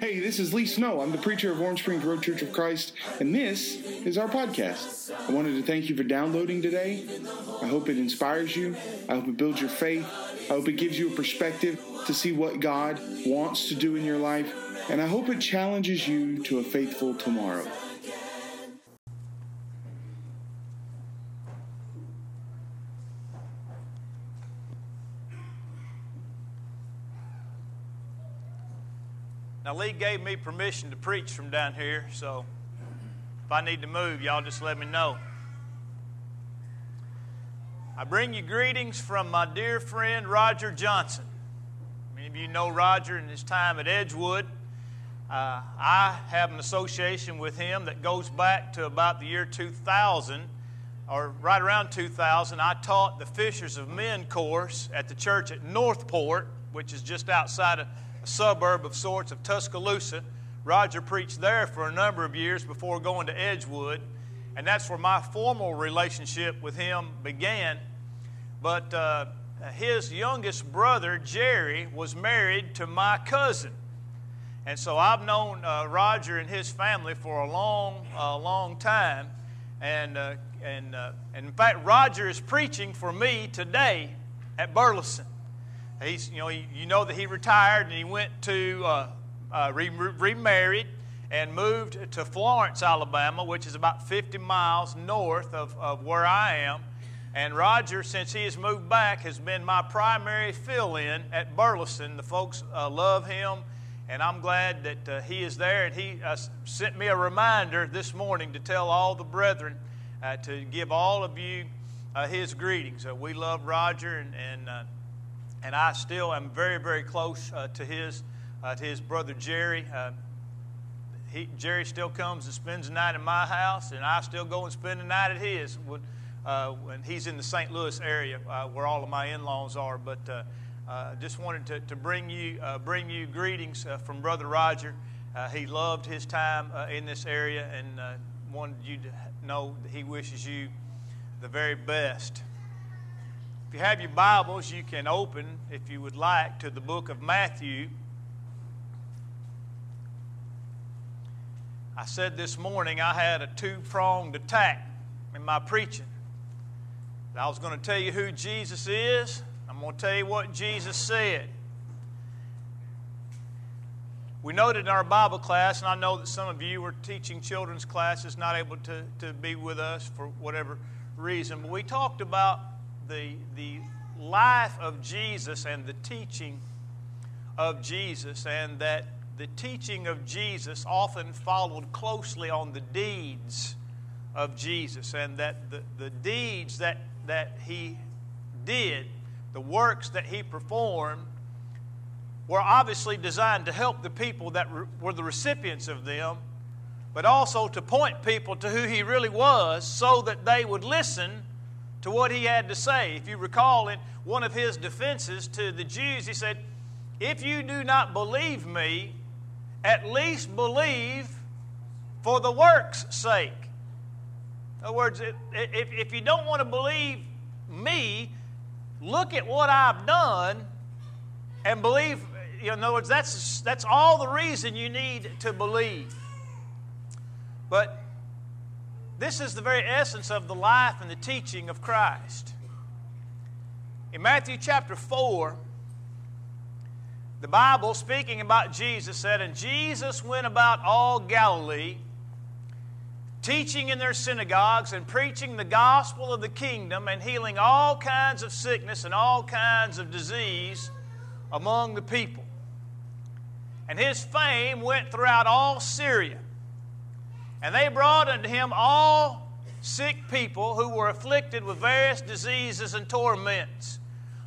Hey, this is Lee Snow. I'm the preacher of Orange Springs Road Church of Christ, and this is our podcast. I wanted to thank you for downloading today. I hope it inspires you. I hope it builds your faith. I hope it gives you a perspective to see what God wants to do in your life. And I hope it challenges you to a faithful tomorrow. Now, Lee gave me permission to preach from down here, so if I need to move, y'all just let me know. I bring you greetings from my dear friend Roger Johnson. Many of you know Roger in his time at Edgewood. Uh, I have an association with him that goes back to about the year 2000, or right around 2000. I taught the Fishers of Men course at the church at Northport, which is just outside of suburb of sorts of Tuscaloosa. Roger preached there for a number of years before going to Edgewood, and that's where my formal relationship with him began. But uh, his youngest brother, Jerry, was married to my cousin. And so I've known uh, Roger and his family for a long, uh, long time. And, uh, and, uh, and in fact, Roger is preaching for me today at Burleson. He's, you know, you know that he retired and he went to uh, uh, re- remarried and moved to Florence, Alabama, which is about 50 miles north of, of where I am. And Roger, since he has moved back, has been my primary fill in at Burleson. The folks uh, love him, and I'm glad that uh, he is there. And he uh, sent me a reminder this morning to tell all the brethren uh, to give all of you uh, his greetings. Uh, we love Roger, and, and and I still am very, very close uh, to his uh, to his brother Jerry. Uh, he, Jerry still comes and spends the night in my house, and I still go and spend the night at his when, uh, when he's in the St. Louis area uh, where all of my in-laws are. But uh, just wanted to, to bring you bring you greetings from Brother Roger. he loved his time in this area and wanted you to know that he wishes you the very best. If you have your Bibles, you can open, if you would like, to the book of Matthew. I said this morning I had a two pronged attack in my preaching. I was going to tell you who Jesus is, I'm going to tell you what Jesus said. We noted in our Bible class, and I know that some of you were teaching children's classes, not able to, to be with us for whatever reason, but we talked about the, the life of Jesus and the teaching of Jesus, and that the teaching of Jesus often followed closely on the deeds of Jesus, and that the, the deeds that, that he did, the works that he performed, were obviously designed to help the people that re- were the recipients of them, but also to point people to who he really was so that they would listen to what he had to say. If you recall, in one of his defenses to the Jews, he said, If you do not believe me, at least believe for the work's sake. In other words, if, if you don't want to believe me, look at what I've done and believe. You know, in other words, that's, that's all the reason you need to believe. But this is the very essence of the life and the teaching of Christ. In Matthew chapter 4, the Bible, speaking about Jesus, said, And Jesus went about all Galilee, teaching in their synagogues and preaching the gospel of the kingdom and healing all kinds of sickness and all kinds of disease among the people. And his fame went throughout all Syria. And they brought unto him all sick people who were afflicted with various diseases and torments,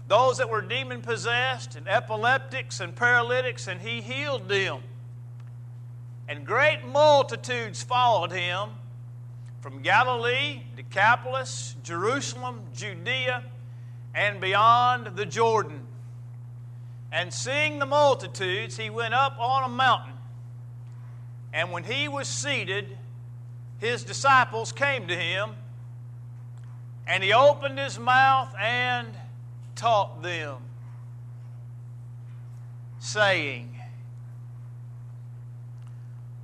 those that were demon possessed, and epileptics and paralytics, and he healed them. And great multitudes followed him from Galilee, Decapolis, Jerusalem, Judea, and beyond the Jordan. And seeing the multitudes, he went up on a mountain. And when he was seated, his disciples came to him, and he opened his mouth and taught them, saying,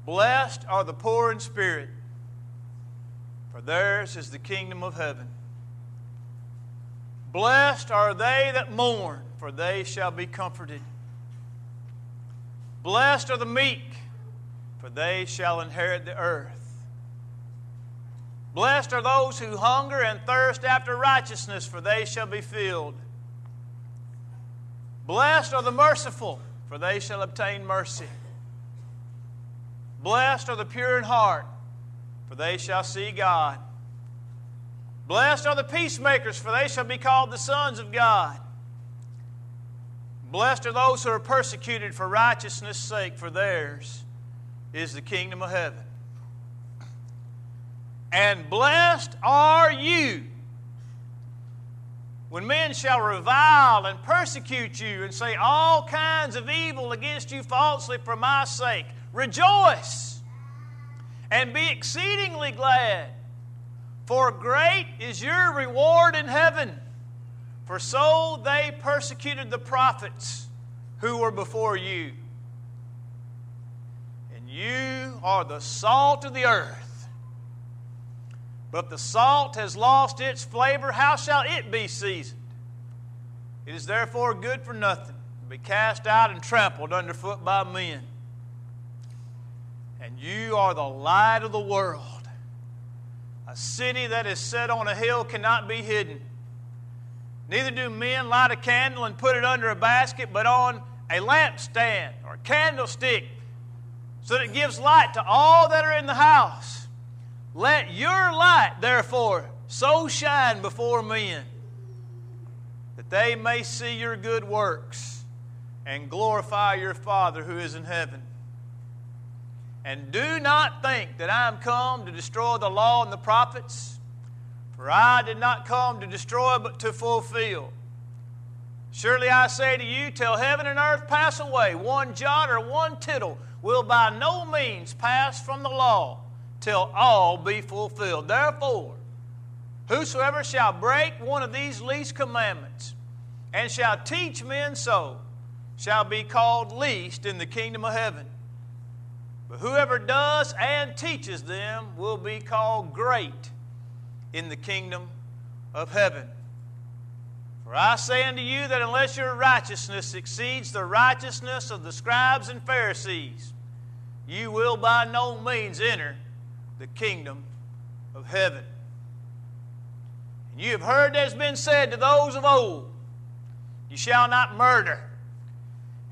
Blessed are the poor in spirit, for theirs is the kingdom of heaven. Blessed are they that mourn, for they shall be comforted. Blessed are the meek, for they shall inherit the earth. Blessed are those who hunger and thirst after righteousness, for they shall be filled. Blessed are the merciful, for they shall obtain mercy. Blessed are the pure in heart, for they shall see God. Blessed are the peacemakers, for they shall be called the sons of God. Blessed are those who are persecuted for righteousness' sake, for theirs is the kingdom of heaven. And blessed are you when men shall revile and persecute you and say all kinds of evil against you falsely for my sake. Rejoice and be exceedingly glad, for great is your reward in heaven. For so they persecuted the prophets who were before you. And you are the salt of the earth. But the salt has lost its flavor, how shall it be seasoned? It is therefore good for nothing to be cast out and trampled underfoot by men and you are the light of the world. A city that is set on a hill cannot be hidden. Neither do men light a candle and put it under a basket, but on a lampstand or a candlestick, so that it gives light to all that are in the house. Let your light, therefore, so shine before men that they may see your good works and glorify your Father who is in heaven. And do not think that I am come to destroy the law and the prophets, for I did not come to destroy but to fulfill. Surely I say to you, till heaven and earth pass away, one jot or one tittle will by no means pass from the law till all be fulfilled. Therefore, whosoever shall break one of these least commandments and shall teach men so shall be called least in the kingdom of heaven. But whoever does and teaches them will be called great in the kingdom of heaven. For I say unto you that unless your righteousness exceeds the righteousness of the scribes and Pharisees, you will by no means enter the kingdom of heaven. And you have heard that has been said to those of old, You shall not murder,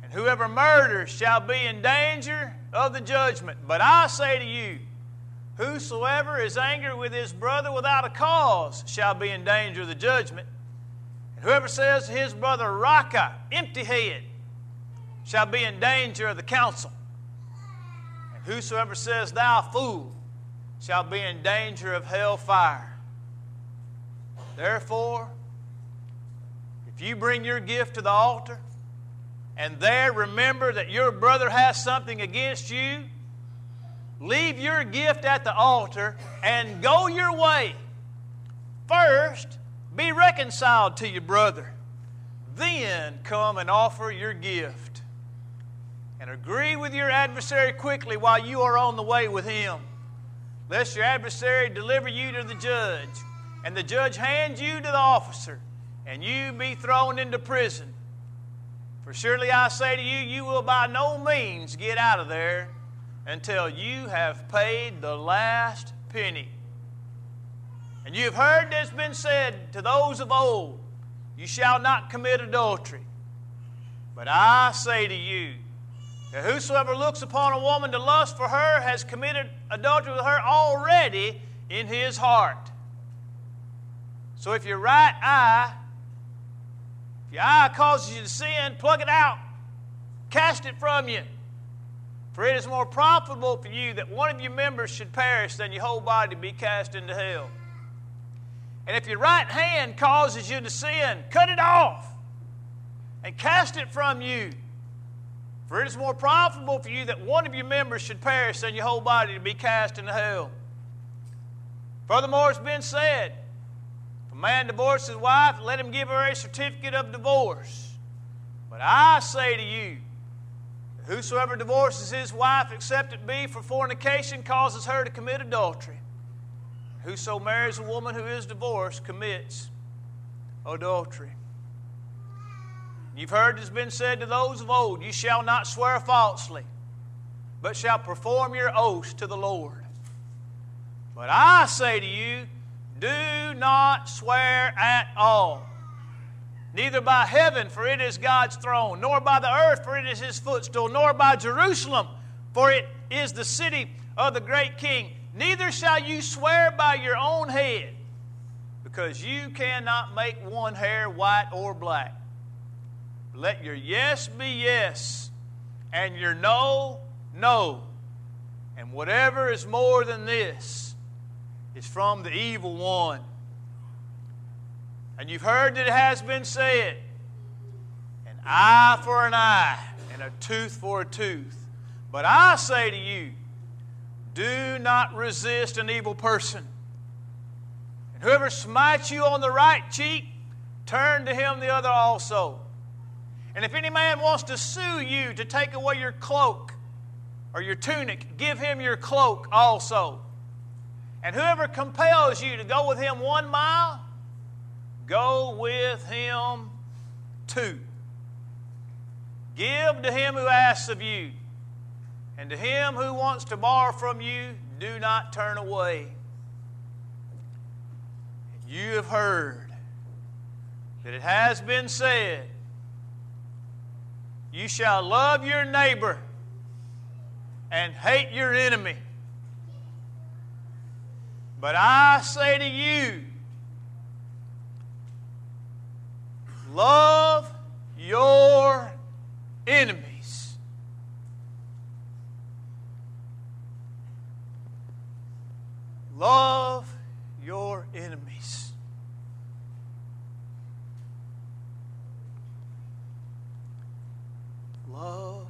and whoever murders shall be in danger of the judgment. But I say to you, whosoever is angry with his brother without a cause shall be in danger of the judgment. And whoever says to his brother, Raca, empty head, shall be in danger of the council. And whosoever says, Thou fool, shall be in danger of hell fire. Therefore, if you bring your gift to the altar, and there remember that your brother has something against you, leave your gift at the altar and go your way. First, be reconciled to your brother. Then come and offer your gift. And agree with your adversary quickly while you are on the way with him, lest your adversary deliver you to the judge, and the judge hand you to the officer, and you be thrown into prison. For surely I say to you, you will by no means get out of there until you have paid the last penny. And you have heard that's been said to those of old, You shall not commit adultery. But I say to you, that whosoever looks upon a woman to lust for her has committed adultery with her already in his heart. So if your right eye if your eye causes you to sin, plug it out. Cast it from you. For it is more profitable for you that one of your members should perish than your whole body be cast into hell. And if your right hand causes you to sin, cut it off and cast it from you. For it is more profitable for you that one of your members should perish than your whole body to be cast into hell. Furthermore, it's been said, if a man divorces his wife, let him give her a certificate of divorce. But I say to you, Whosoever divorces his wife, except it be for fornication, causes her to commit adultery. Whoso marries a woman who is divorced commits adultery. You've heard it has been said to those of old, You shall not swear falsely, but shall perform your oaths to the Lord. But I say to you, do not swear at all, neither by heaven, for it is God's throne, nor by the earth, for it is his footstool, nor by Jerusalem, for it is the city of the great king. Neither shall you swear by your own head, because you cannot make one hair white or black. Let your yes be yes, and your no, no. And whatever is more than this is from the evil one. And you've heard that it has been said an eye for an eye, and a tooth for a tooth. But I say to you, do not resist an evil person. And whoever smites you on the right cheek, turn to him the other also. And if any man wants to sue you to take away your cloak or your tunic, give him your cloak also. And whoever compels you to go with him one mile, go with him two. Give to him who asks of you and to him who wants to borrow from you, do not turn away. You have heard that it has been said, You shall love your neighbor and hate your enemy. But I say to you, love your enemy. Love your enemies. Love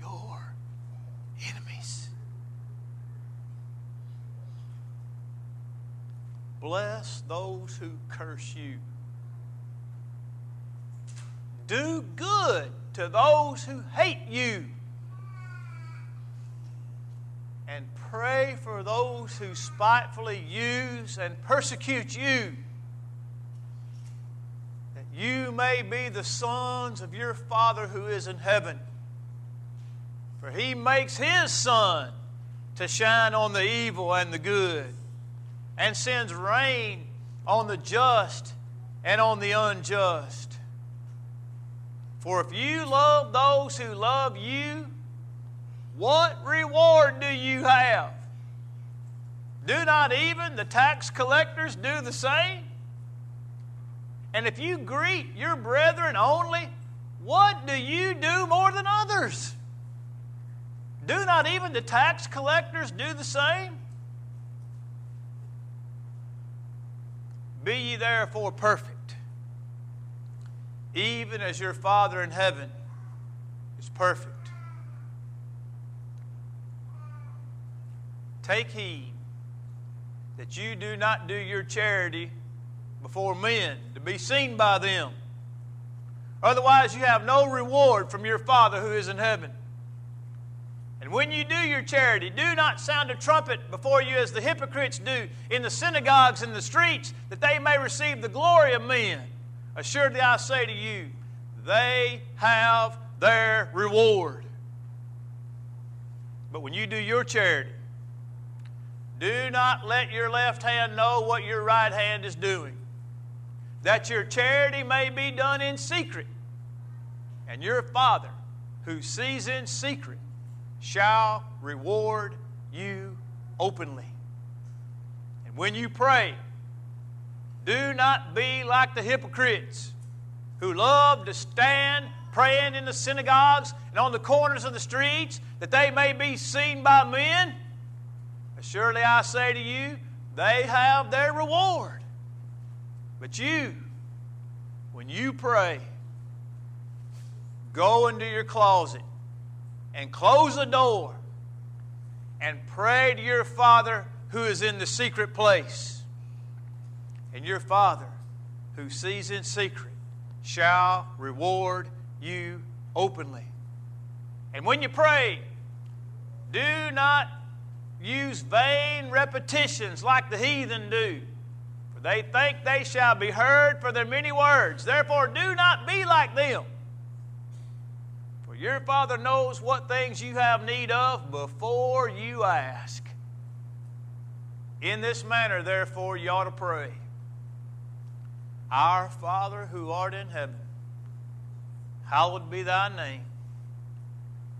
your enemies. Bless those who curse you. Do good to those who hate you and pray for those who use and persecute you, that you may be the sons of your Father who is in heaven. For he makes his sun to shine on the evil and the good, and sends rain on the just and on the unjust. For if you love those who love you, what reward do you have? Do not even the tax collectors do the same? And if you greet your brethren only, what do you do more than others? Do not even the tax collectors do the same? Be ye therefore perfect, even as your Father in heaven is perfect. Take heed that you do not do your charity before men to be seen by them. Otherwise, you have no reward from your Father who is in heaven. And when you do your charity, do not sound a trumpet before you as the hypocrites do in the synagogues and the streets, that they may receive the glory of men. Assuredly, I say to you, they have their reward. But when you do your charity, do not let your left hand know what your right hand is doing, that your charity may be done in secret. And your Father, who sees in secret, shall reward you openly. And when you pray, do not be like the hypocrites who love to stand praying in the synagogues and on the corners of the streets that they may be seen by men. Surely I say to you, they have their reward. But you, when you pray, go into your closet and close the door and pray to your Father who is in the secret place. And your Father who sees in secret shall reward you openly. And when you pray, do not use vain repetitions like the heathen do. For they think they shall be heard for their many words. Therefore, do not be like them. For your Father knows what things you have need of before you ask. In this manner, therefore, you ought to pray Our Father who art in heaven, hallowed be thy name.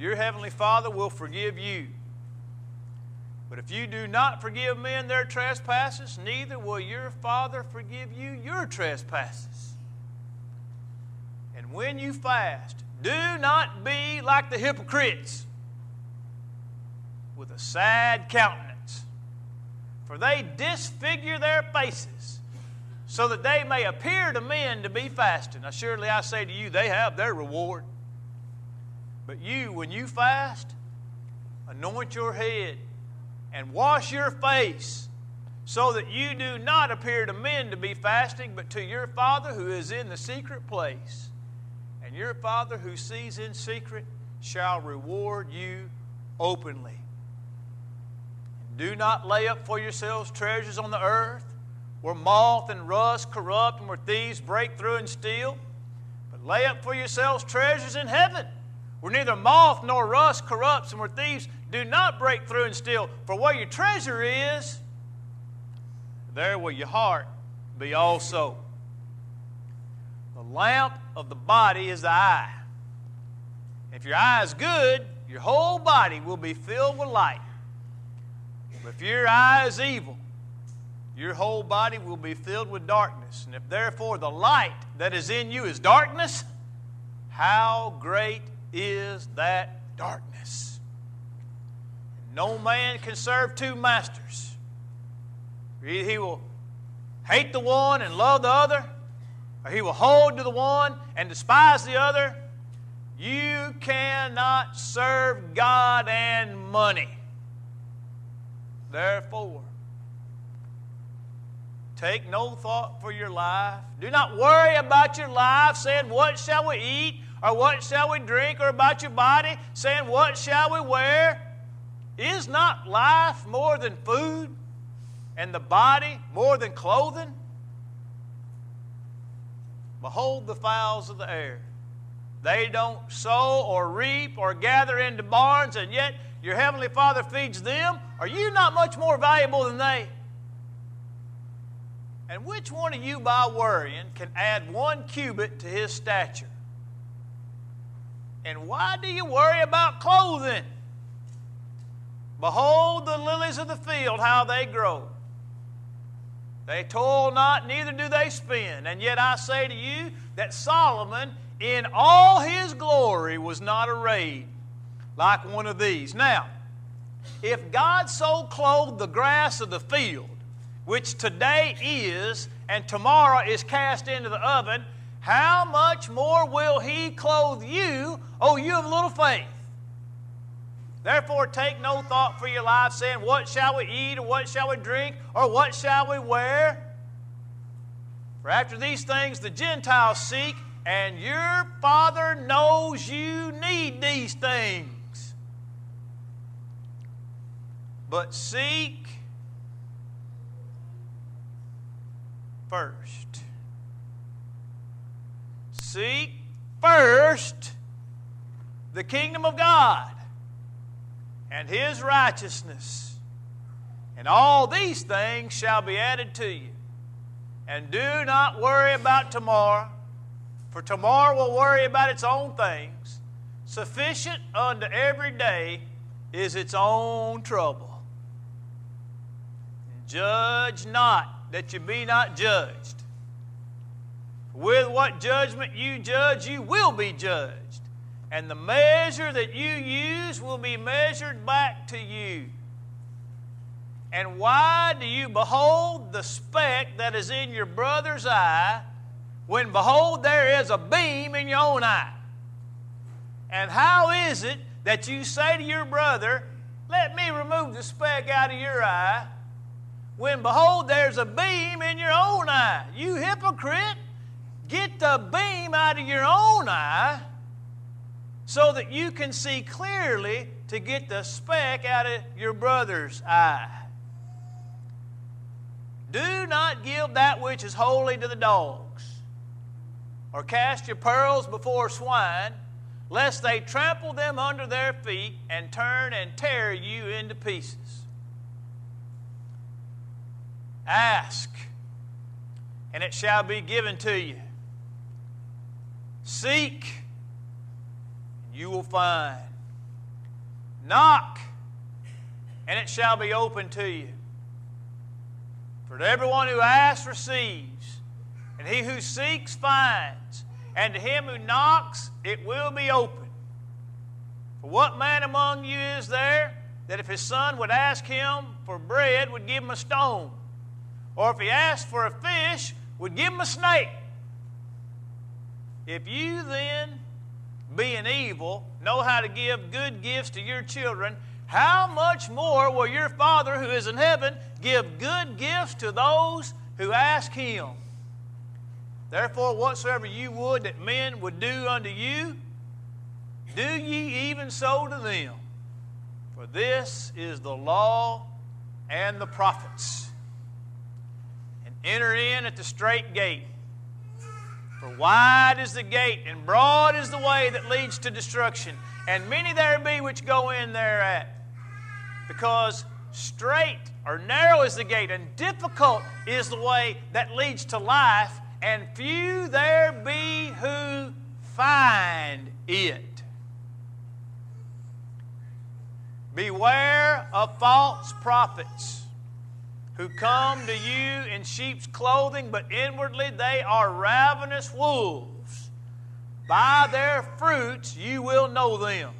your heavenly Father will forgive you. But if you do not forgive men their trespasses, neither will your Father forgive you your trespasses. And when you fast, do not be like the hypocrites with a sad countenance, for they disfigure their faces, so that they may appear to men to be fasting. Now, surely I say to you, they have their reward. But you, when you fast, anoint your head and wash your face, so that you do not appear to men to be fasting, but to your Father who is in the secret place. And your Father who sees in secret shall reward you openly. Do not lay up for yourselves treasures on the earth, where moth and rust corrupt and where thieves break through and steal. But lay up for yourselves treasures in heaven, where neither moth nor rust corrupts and where thieves do not break through and steal. For where your treasure is, there will your heart be also. The lamp of the body is the eye. If your eye is good, your whole body will be filled with light. But if your eye is evil, your whole body will be filled with darkness. And if therefore the light that is in you is darkness, how great is that darkness? No man can serve two masters. He will hate the one and love the other, or he will hold to the one and despise the other. You cannot serve God and money. Therefore, take no thought for your life. Do not worry about your life, saying, What shall we eat? Or what shall we drink? Or about your body, saying, What shall we wear? Is not life more than food, and the body more than clothing? Behold the fowls of the air. They don't sow or reap or gather into barns, and yet your heavenly Father feeds them, are you not much more valuable than they? And which one of you, by worrying, can add one cubit to his stature? And why do you worry about clothing? Behold the lilies of the field, how they grow. They toil not, neither do they spin. And yet I say to you that Solomon, in all his glory, was not arrayed like one of these. Now, if God so clothed the grass of the field, which today is and tomorrow is cast into the oven, how much more will He clothe you, O you of little faith? Therefore, take no thought for your life, saying, What shall we eat, or what shall we drink, or what shall we wear? For after these things the Gentiles seek, and your Father knows you need these things. But seek first. Seek first the kingdom of God and his righteousness, and all these things shall be added to you. And do not worry about tomorrow, for tomorrow will worry about its own things. Sufficient unto every day is its own trouble. Judge not that you be not judged. With what judgment you judge, you will be judged. and the measure that you use will be measured back to you. And why do you behold the speck that is in your brother's eye, when behold, there is a beam in your own eye? And how is it that you say to your brother, Let me remove the speck out of your eye, when behold, there's a beam in your own eye? You hypocrite, get the beam out of your own eye so that you can see clearly to get the speck out of your brother's eye. Do not give that which is holy to the dogs, or cast your pearls before swine, lest they trample them under their feet and turn and tear you into pieces. Ask, and it shall be given to you. Seek, and you will find. Knock, and it shall be open to you. For to everyone who asks receives, and he who seeks finds, and to him who knocks it will be open. For what man among you is there that if his son would ask him for bread, would give him a stone? Or if he asked for a fish, would give him a snake? If you then, being evil, know how to give good gifts to your children, how much more will your Father who is in heaven give good gifts to those who ask him? Therefore, whatsoever you would that men would do unto you, do ye even so to them. For this is the law and the prophets. And enter in at the strait gate. For wide is the gate, and broad is the way that leads to destruction, and many there be which go in thereat. Because strait or narrow is the gate, and difficult is the way that leads to life, and few there be who find it. Beware of false prophets who come to you in sheep's clothing, but inwardly they are ravenous wolves. By their fruits you will know them.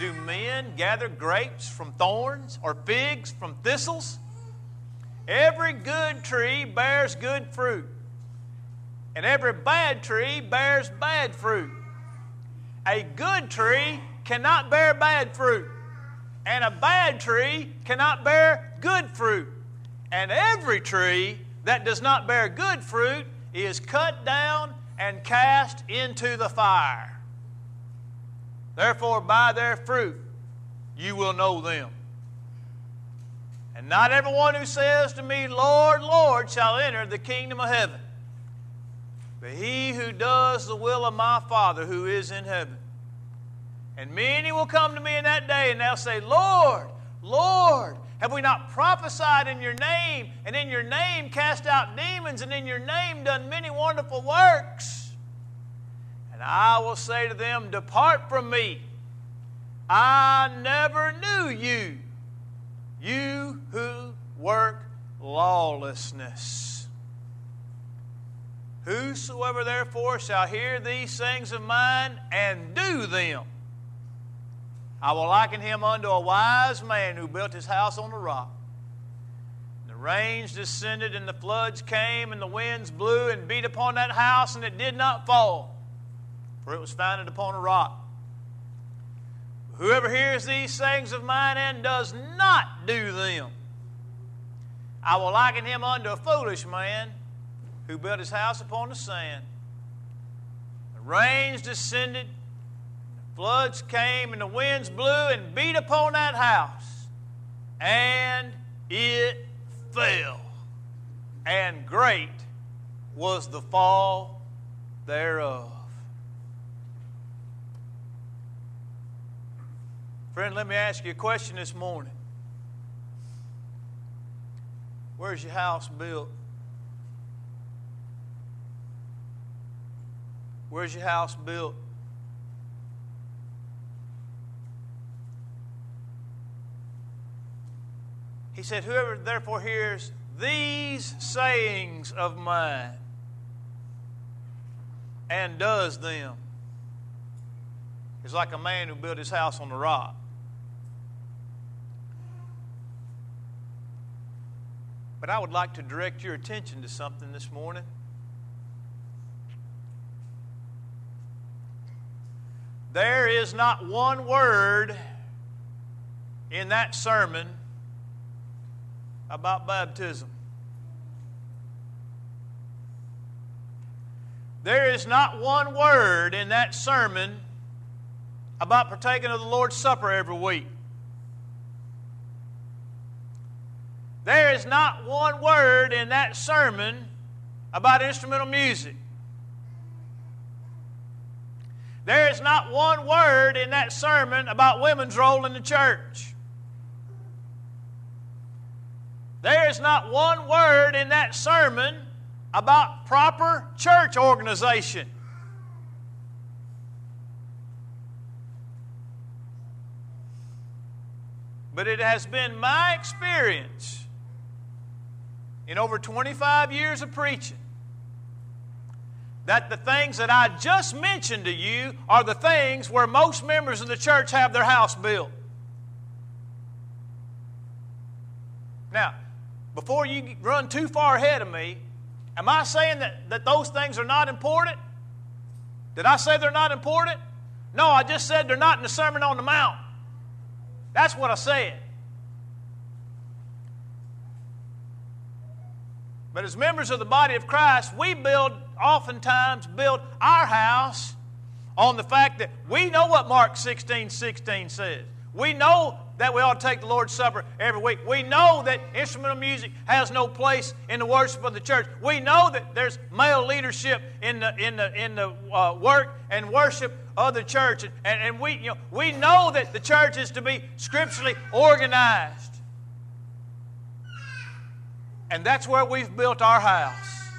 Do men gather grapes from thorns or figs from thistles? Every good tree bears good fruit, and every bad tree bears bad fruit. A good tree cannot bear bad fruit, and a bad tree cannot bear good fruit. And every tree that does not bear good fruit is cut down and cast into the fire. Therefore, by their fruit you will know them. And not everyone who says to me, Lord, Lord, shall enter the kingdom of heaven, but he who does the will of my Father who is in heaven. And many will come to me in that day, and they'll say, Lord, Lord, have we not prophesied in your name, and in your name cast out demons, and in your name done many wonderful works? And I will say to them, Depart from me. I never knew you you who work lawlessness. Whosoever therefore shall hear these things of mine and do them, I will liken him unto a wise man who built his house on the rock. The rains descended, and the floods came, and the winds blew and beat upon that house, and it did not fall, for it was founded upon a rock. Whoever hears these sayings of mine and does not do them, I will liken him unto a foolish man who built his house upon the sand. The rains descended, floods came, and the winds blew and beat upon that house, and it fell. And great was the fall thereof. Friend, let me ask you a question this morning. Where's your house built? Where's your house built? He said, Whoever therefore hears these sayings of mine and does them, is like a man who built his house on the rock. But I would like to direct your attention to something this morning. There is not one word in that sermon about baptism. There is not one word in that sermon about partaking of the Lord's Supper every week. There is not one word in that sermon about instrumental music. There is not one word in that sermon about women's role in the church. There is not one word in that sermon about proper church organization. But it has been my experience in over 25 years of preaching that the things that I just mentioned to you are the things where most members of the church have their house built. Now, before you run too far ahead of me, am I saying that, that those things are not important? Did I say they're not important? No, I just said they're not in the Sermon on the Mount. That's what I said. But as members of the body of Christ, we build, oftentimes build our house on the fact that we know what Mark 16 16 says. We know that we ought to take the Lord's Supper every week. We know that instrumental music has no place in the worship of the church. We know that there's male leadership in the, in the, in the uh, work and worship of the church. And, and we, you know, we know that the church is to be scripturally organized. And that's where we've built our house.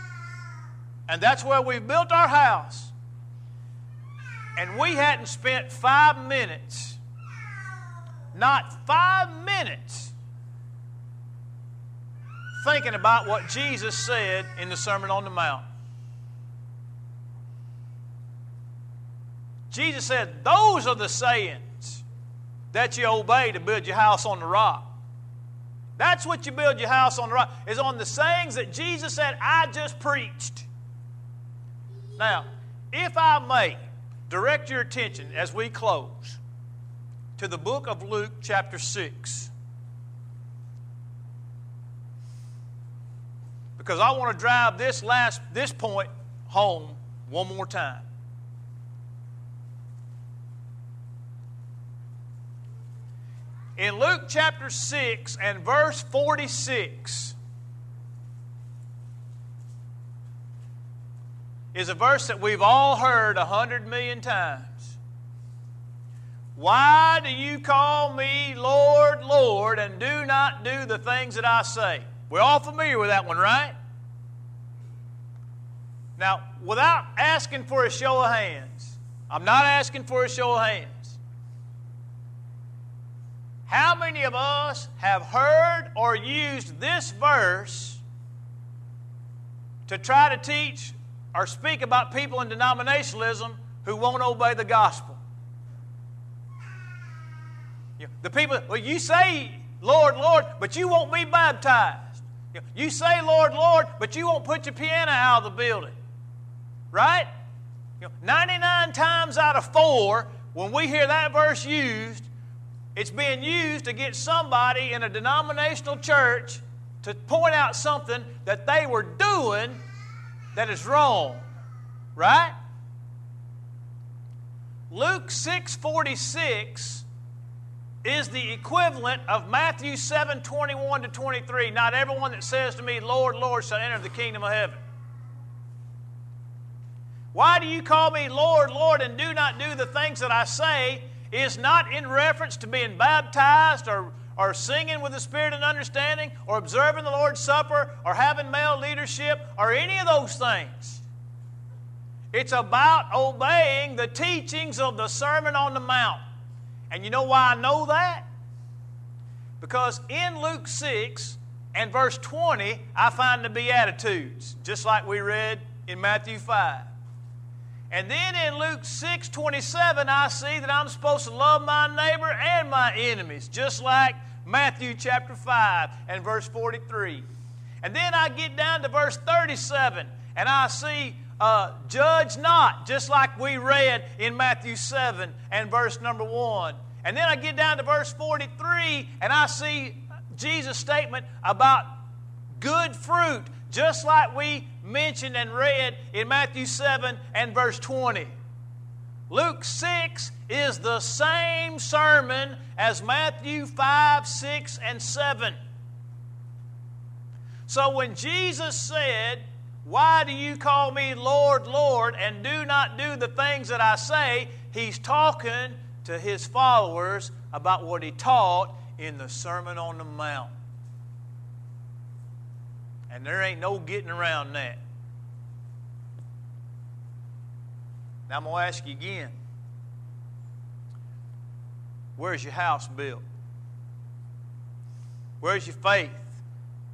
And that's where we've built our house. And we hadn't spent five minutes not five minutes thinking about what Jesus said in the Sermon on the Mount. Jesus said, Those are the sayings that you obey to build your house on the rock. That's what you build your house on the rock, is on the sayings that Jesus said, I just preached. Now, if I may direct your attention as we close to the book of Luke, chapter 6. Because I want to drive this last this point home one more time. In Luke chapter 6 and verse 46 is a verse that we've all heard a hundred million times. Why do you call me Lord, Lord, and do not do the things that I say? We're all familiar with that one, right? Now, without asking for a show of hands, I'm not asking for a show of hands. How many of us have heard or used this verse to try to teach or speak about people in denominationalism who won't obey the gospel? The people, well, you say, Lord, Lord, but you won't be baptized. You say, Lord, Lord, but you won't put your piano out of the building. Right? 99 times out of four, when we hear that verse used, it's being used to get somebody in a denominational church to point out something that they were doing that is wrong. Right? Luke 6 46 is the equivalent of Matthew 7 21 to 23. Not everyone that says to me, Lord, Lord, shall enter the kingdom of heaven. Why do you call me Lord, Lord, and do not do the things that I say? Is not in reference to being baptized or, or singing with the Spirit and understanding or observing the Lord's Supper or having male leadership or any of those things. It's about obeying the teachings of the Sermon on the Mount. And you know why I know that? Because in Luke 6 and verse 20, I find the Beatitudes, just like we read in Matthew 5. And then in Luke 6 27, I see that I'm supposed to love my neighbor and my enemies, just like Matthew chapter 5 and verse 43. And then I get down to verse 37 and I see uh, judge not, just like we read in Matthew 7 and verse number 1. And then I get down to verse 43 and I see Jesus' statement about good fruit, just like we mentioned and read in Matthew 7 and verse 20. Luke 6 is the same sermon as Matthew 5, 6, and 7. So when Jesus said, Why do you call me Lord, Lord, and do not do the things that I say? He's talking to his followers about what he taught in the Sermon on the Mount. And there ain't no getting around that. Now I'm going to ask you again where's your house built? Where's your faith?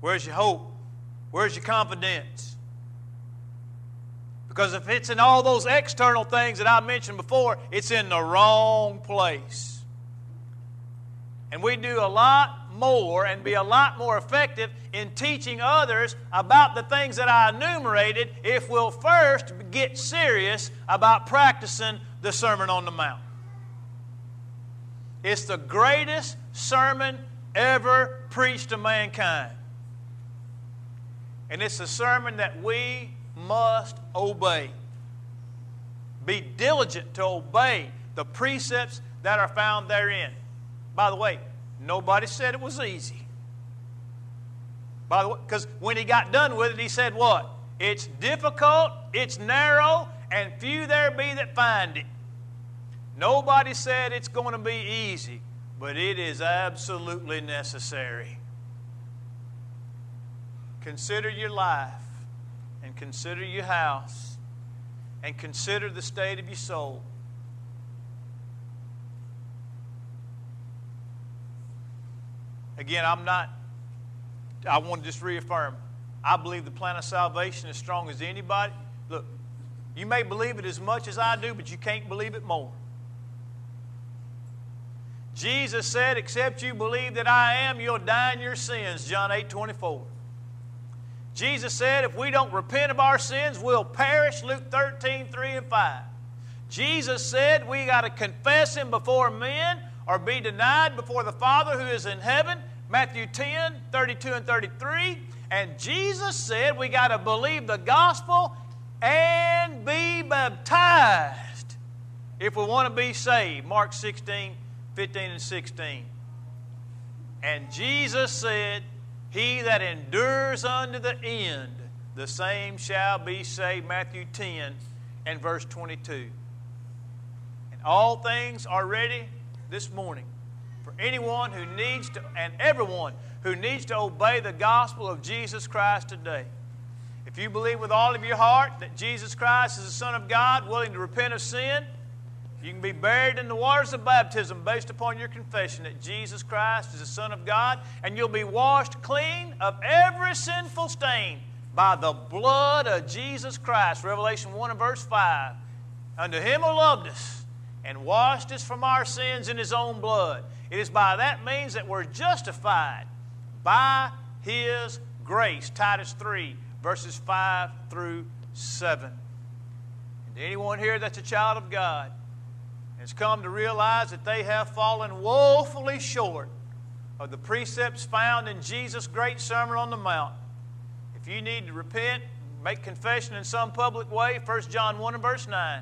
Where's your hope? Where's your confidence? Because if it's in all those external things that I mentioned before, it's in the wrong place. And we do a lot more and be a lot more effective in teaching others about the things that I enumerated if we'll first get serious about practicing the Sermon on the Mount. It's the greatest sermon ever preached to mankind. And it's a sermon that we must obey. Be diligent to obey the precepts that are found therein. By the way, Nobody said it was easy. By the way, because when he got done with it, he said what? It's difficult, it's narrow, and few there be that find it. Nobody said it's going to be easy, but it is absolutely necessary. Consider your life, consider your house, and consider the state of your soul. Again, I'm not, I want to just reaffirm. I believe the plan of salvation is strong as anybody. Look, you may believe it as much as I do, but you can't believe it more. Jesus said, Except you believe that I am, you'll die in your sins, John 8 24. Jesus said, If we don't repent of our sins, we'll perish, Luke 13 3 and 5. Jesus said, We got to confess Him before men or be denied before the Father who is in heaven. Matthew 10, 32 and 33. And Jesus said we got to believe the gospel and be baptized if we want to be saved. Mark 16, 15 and 16. And Jesus said, He that endures unto the end, the same shall be saved. Matthew 10 and verse 22. And all things are ready this morning for anyone who needs to, and everyone who needs to obey the gospel of Jesus Christ today. If you believe with all of your heart that Jesus Christ is the Son of God, willing to repent of sin, you can be buried in the waters of baptism based upon your confession that Jesus Christ is the Son of God, and you'll be washed clean of every sinful stain by the blood of Jesus Christ. Revelation 1 and verse 5. Unto him who loved us and washed us from our sins in his own blood. It is by that means that we're justified by his grace. Titus 3, verses 5 through 7. And to anyone here that's a child of God has come to realize that they have fallen woefully short of the precepts found in Jesus' great Sermon on the Mount. If you need to repent, make confession in some public way, 1 John 1 and verse 9.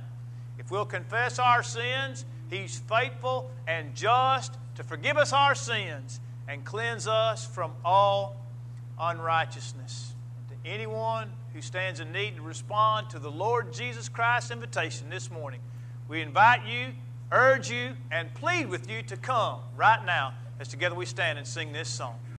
If we'll confess our sins, He's faithful and just to forgive us our sins and cleanse us from all unrighteousness. To anyone who stands in need to respond to the Lord Jesus Christ's invitation this morning, we invite you, urge you, and plead with you to come right now as together we stand and sing this song.